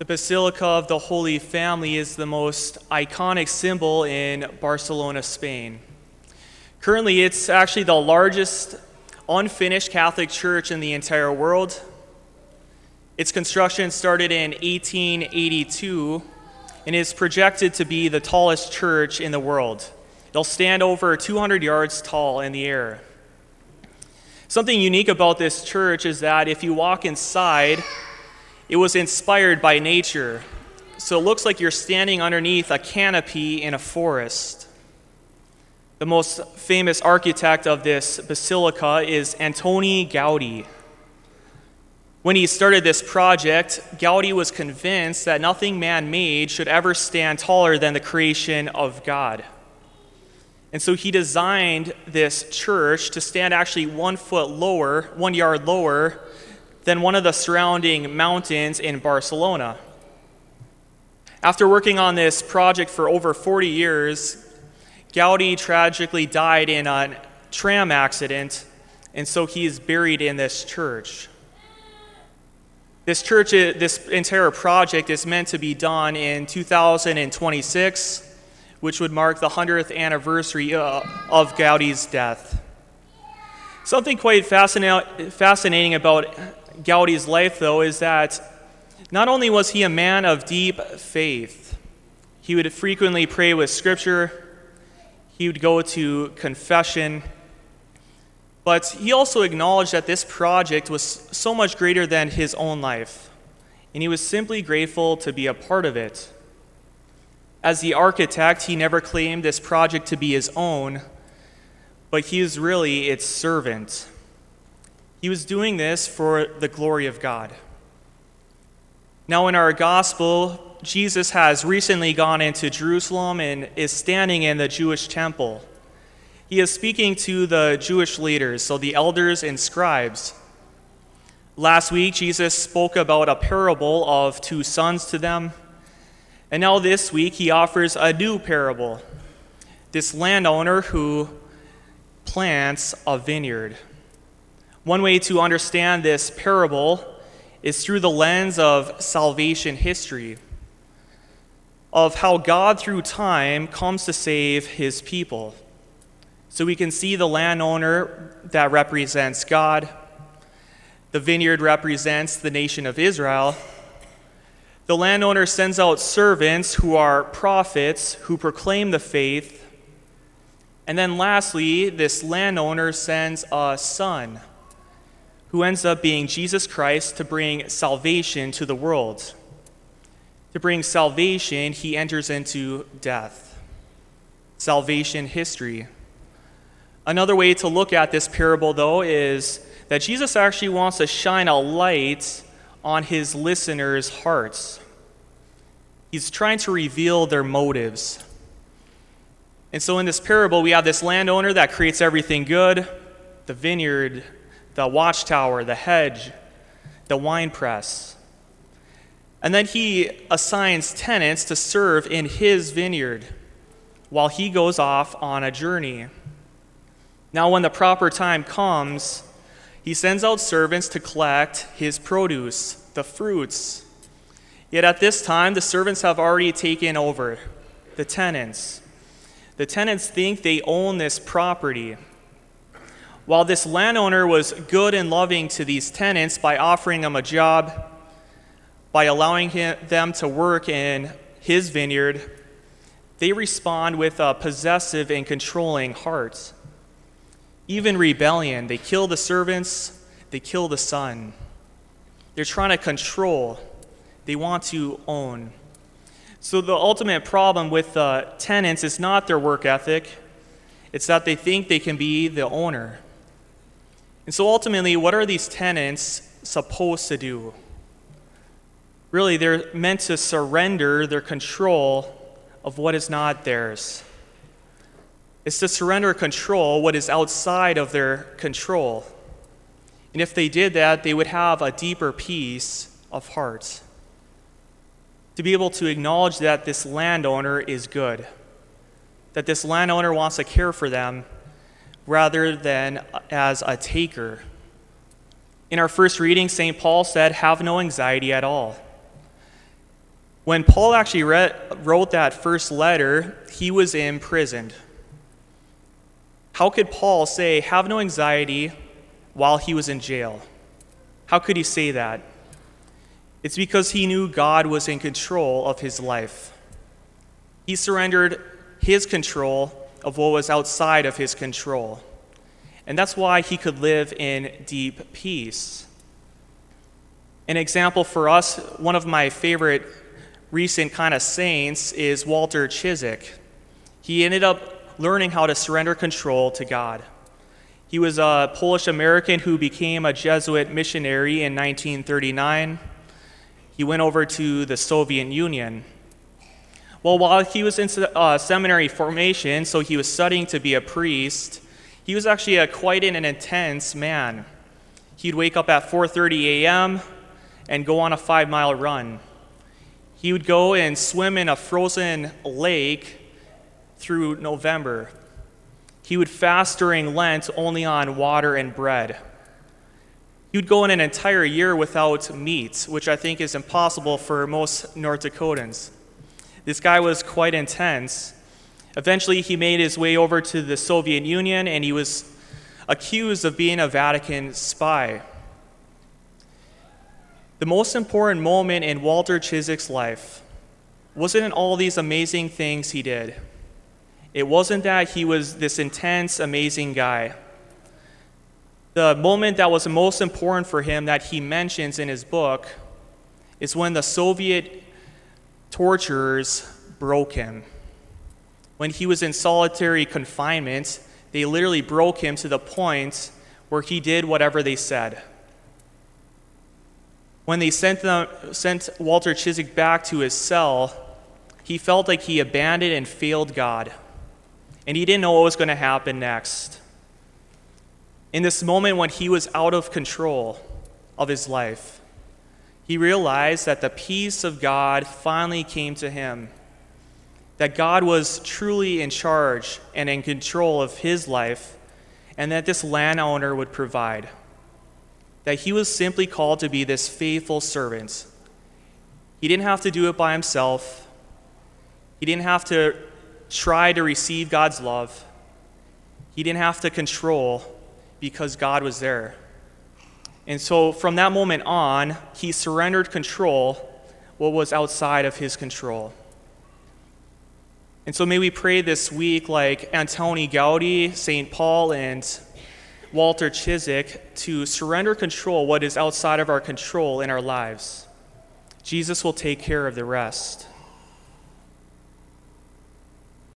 The Basilica of the Holy Family is the most iconic symbol in Barcelona, Spain. Currently, it's actually the largest unfinished Catholic church in the entire world. Its construction started in 1882 and is projected to be the tallest church in the world. It'll stand over 200 yards tall in the air. Something unique about this church is that if you walk inside, it was inspired by nature. So it looks like you're standing underneath a canopy in a forest. The most famous architect of this basilica is Antoni Gaudi. When he started this project, Gaudi was convinced that nothing man made should ever stand taller than the creation of God. And so he designed this church to stand actually one foot lower, one yard lower than one of the surrounding mountains in Barcelona. After working on this project for over 40 years, Gaudi tragically died in a tram accident, and so he is buried in this church. This church, this entire project is meant to be done in 2026 which would mark the 100th anniversary uh, of Gaudi's death. Something quite fascinating about Gaudi's life, though, is that not only was he a man of deep faith, he would frequently pray with Scripture, he would go to confession, but he also acknowledged that this project was so much greater than his own life, and he was simply grateful to be a part of it. As the architect, he never claimed this project to be his own, but he is really its servant. He was doing this for the glory of God. Now, in our gospel, Jesus has recently gone into Jerusalem and is standing in the Jewish temple. He is speaking to the Jewish leaders, so the elders and scribes. Last week, Jesus spoke about a parable of two sons to them. And now this week, he offers a new parable this landowner who plants a vineyard. One way to understand this parable is through the lens of salvation history, of how God, through time, comes to save his people. So we can see the landowner that represents God, the vineyard represents the nation of Israel the landowner sends out servants who are prophets who proclaim the faith. And then lastly, this landowner sends a son who ends up being Jesus Christ to bring salvation to the world. To bring salvation, he enters into death. Salvation history. Another way to look at this parable, though, is that Jesus actually wants to shine a light on his listeners' hearts. He's trying to reveal their motives. And so in this parable, we have this landowner that creates everything good the vineyard, the watchtower, the hedge, the wine press. And then he assigns tenants to serve in his vineyard while he goes off on a journey. Now, when the proper time comes, he sends out servants to collect his produce, the fruits. Yet at this time, the servants have already taken over, the tenants. The tenants think they own this property. While this landowner was good and loving to these tenants by offering them a job, by allowing him, them to work in his vineyard, they respond with a possessive and controlling heart. Even rebellion, they kill the servants, they kill the son. They're trying to control, they want to own. So, the ultimate problem with tenants is not their work ethic, it's that they think they can be the owner. And so, ultimately, what are these tenants supposed to do? Really, they're meant to surrender their control of what is not theirs. It's to surrender control what is outside of their control. And if they did that, they would have a deeper peace of heart. To be able to acknowledge that this landowner is good, that this landowner wants to care for them rather than as a taker. In our first reading, St. Paul said, Have no anxiety at all. When Paul actually wrote that first letter, he was imprisoned. How could Paul say, Have no anxiety while he was in jail? How could he say that? It's because he knew God was in control of his life. He surrendered his control of what was outside of his control. And that's why he could live in deep peace. An example for us, one of my favorite recent kind of saints is Walter Ciszek. He ended up learning how to surrender control to God. He was a Polish American who became a Jesuit missionary in 1939. He went over to the Soviet Union. Well, while he was in uh, seminary formation, so he was studying to be a priest, he was actually a, quite an intense man. He'd wake up at 4:30 a.m. and go on a five-mile run. He would go and swim in a frozen lake through November. He would fast during Lent only on water and bread. He would go in an entire year without meat, which I think is impossible for most North Dakotans. This guy was quite intense. Eventually, he made his way over to the Soviet Union and he was accused of being a Vatican spy. The most important moment in Walter Ciszek's life wasn't all these amazing things he did. It wasn't that he was this intense, amazing guy. The moment that was most important for him that he mentions in his book is when the Soviet torturers broke him. When he was in solitary confinement, they literally broke him to the point where he did whatever they said. When they sent, them, sent Walter Ciszek back to his cell, he felt like he abandoned and failed God. And he didn't know what was going to happen next. In this moment when he was out of control of his life, he realized that the peace of God finally came to him. That God was truly in charge and in control of his life, and that this landowner would provide that he was simply called to be this faithful servant. He didn't have to do it by himself, he didn't have to try to receive God's love, he didn't have to control because God was there. And so from that moment on, he surrendered control what was outside of his control. And so may we pray this week like Antoni Gaudi, St. Paul, and Walter Ciszek to surrender control what is outside of our control in our lives. Jesus will take care of the rest.